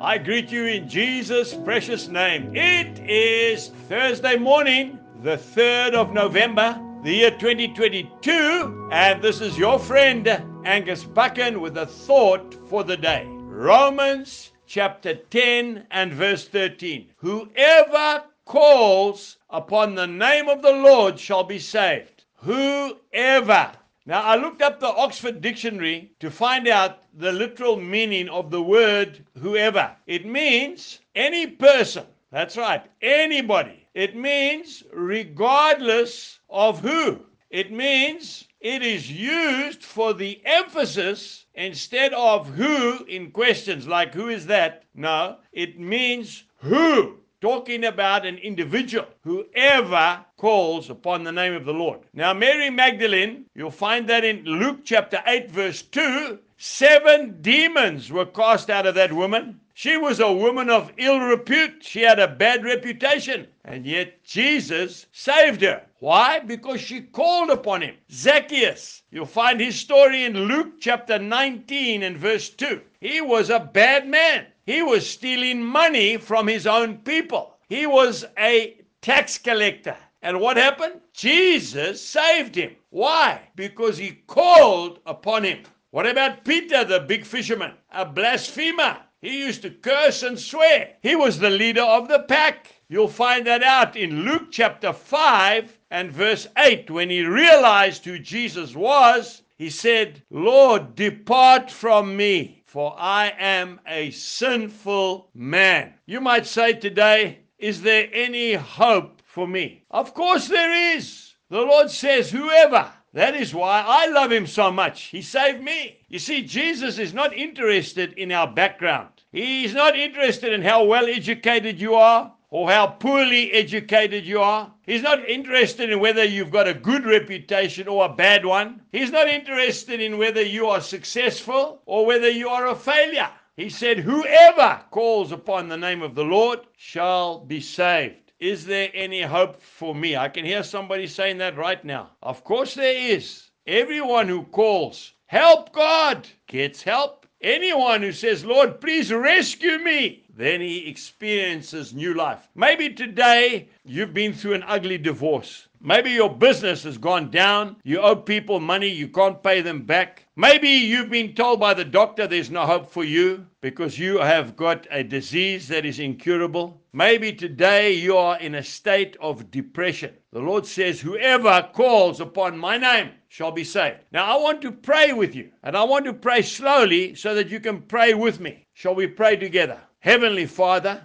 I greet you in Jesus' precious name. It is Thursday morning, the 3rd of November, the year 2022, and this is your friend Angus Buchan with a thought for the day. Romans chapter 10 and verse 13. Whoever calls upon the name of the Lord shall be saved. Whoever. Now, I looked up the Oxford Dictionary to find out the literal meaning of the word whoever. It means any person. That's right, anybody. It means regardless of who. It means it is used for the emphasis instead of who in questions like who is that? No, it means who talking about an individual, whoever calls upon the name of the Lord. Now, Mary Magdalene, you'll find that in Luke chapter 8, verse 2, seven demons were cast out of that woman. She was a woman of ill repute. She had a bad reputation. And yet Jesus saved her. Why? Because she called upon him. Zacchaeus, you'll find his story in Luke chapter 19 and verse 2. He was a bad man. He was stealing money from his own people. He was a tax collector. And what happened? Jesus saved him. Why? Because he called upon him. What about Peter, the big fisherman? A blasphemer. He used to curse and swear. He was the leader of the pack. You'll find that out in Luke chapter 5 and verse 8. When he realized who Jesus was, he said, Lord, depart from me for I am a sinful man. You might say today, is there any hope for me? Of course there is. The Lord says, whoever. That is why I love him so much. He saved me. You see, Jesus is not interested in our background. He's not interested in how well educated you are or how poorly educated you are. He's not interested in whether you've got a good reputation or a bad one. He's not interested in whether you are successful or whether you are a failure. He said, Whoever calls upon the name of the Lord shall be saved. Is there any hope for me? I can hear somebody saying that right now. Of course, there is. Everyone who calls, Help God, gets help. Anyone who says, Lord, please rescue me, then he experiences new life. Maybe today you've been through an ugly divorce. Maybe your business has gone down. You owe people money, you can't pay them back. Maybe you've been told by the doctor there's no hope for you because you have got a disease that is incurable. Maybe today you are in a state of depression. The Lord says, Whoever calls upon my name shall be saved. Now, I want to pray with you, and I want to pray slowly so that you can pray with me. Shall we pray together? Heavenly Father,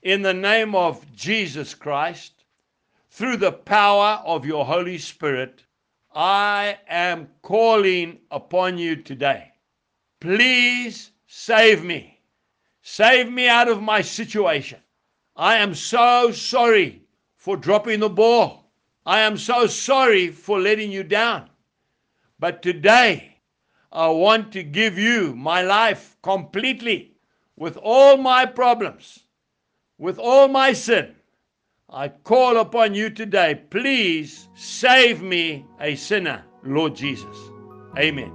in the name of Jesus Christ, through the power of your Holy Spirit, I am calling upon you today. Please save me. Save me out of my situation. I am so sorry for dropping the ball. I am so sorry for letting you down. But today, I want to give you my life completely with all my problems, with all my sin, I call upon you today. Please save me, a sinner, Lord Jesus. Amen.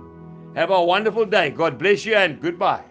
Have a wonderful day. God bless you and goodbye.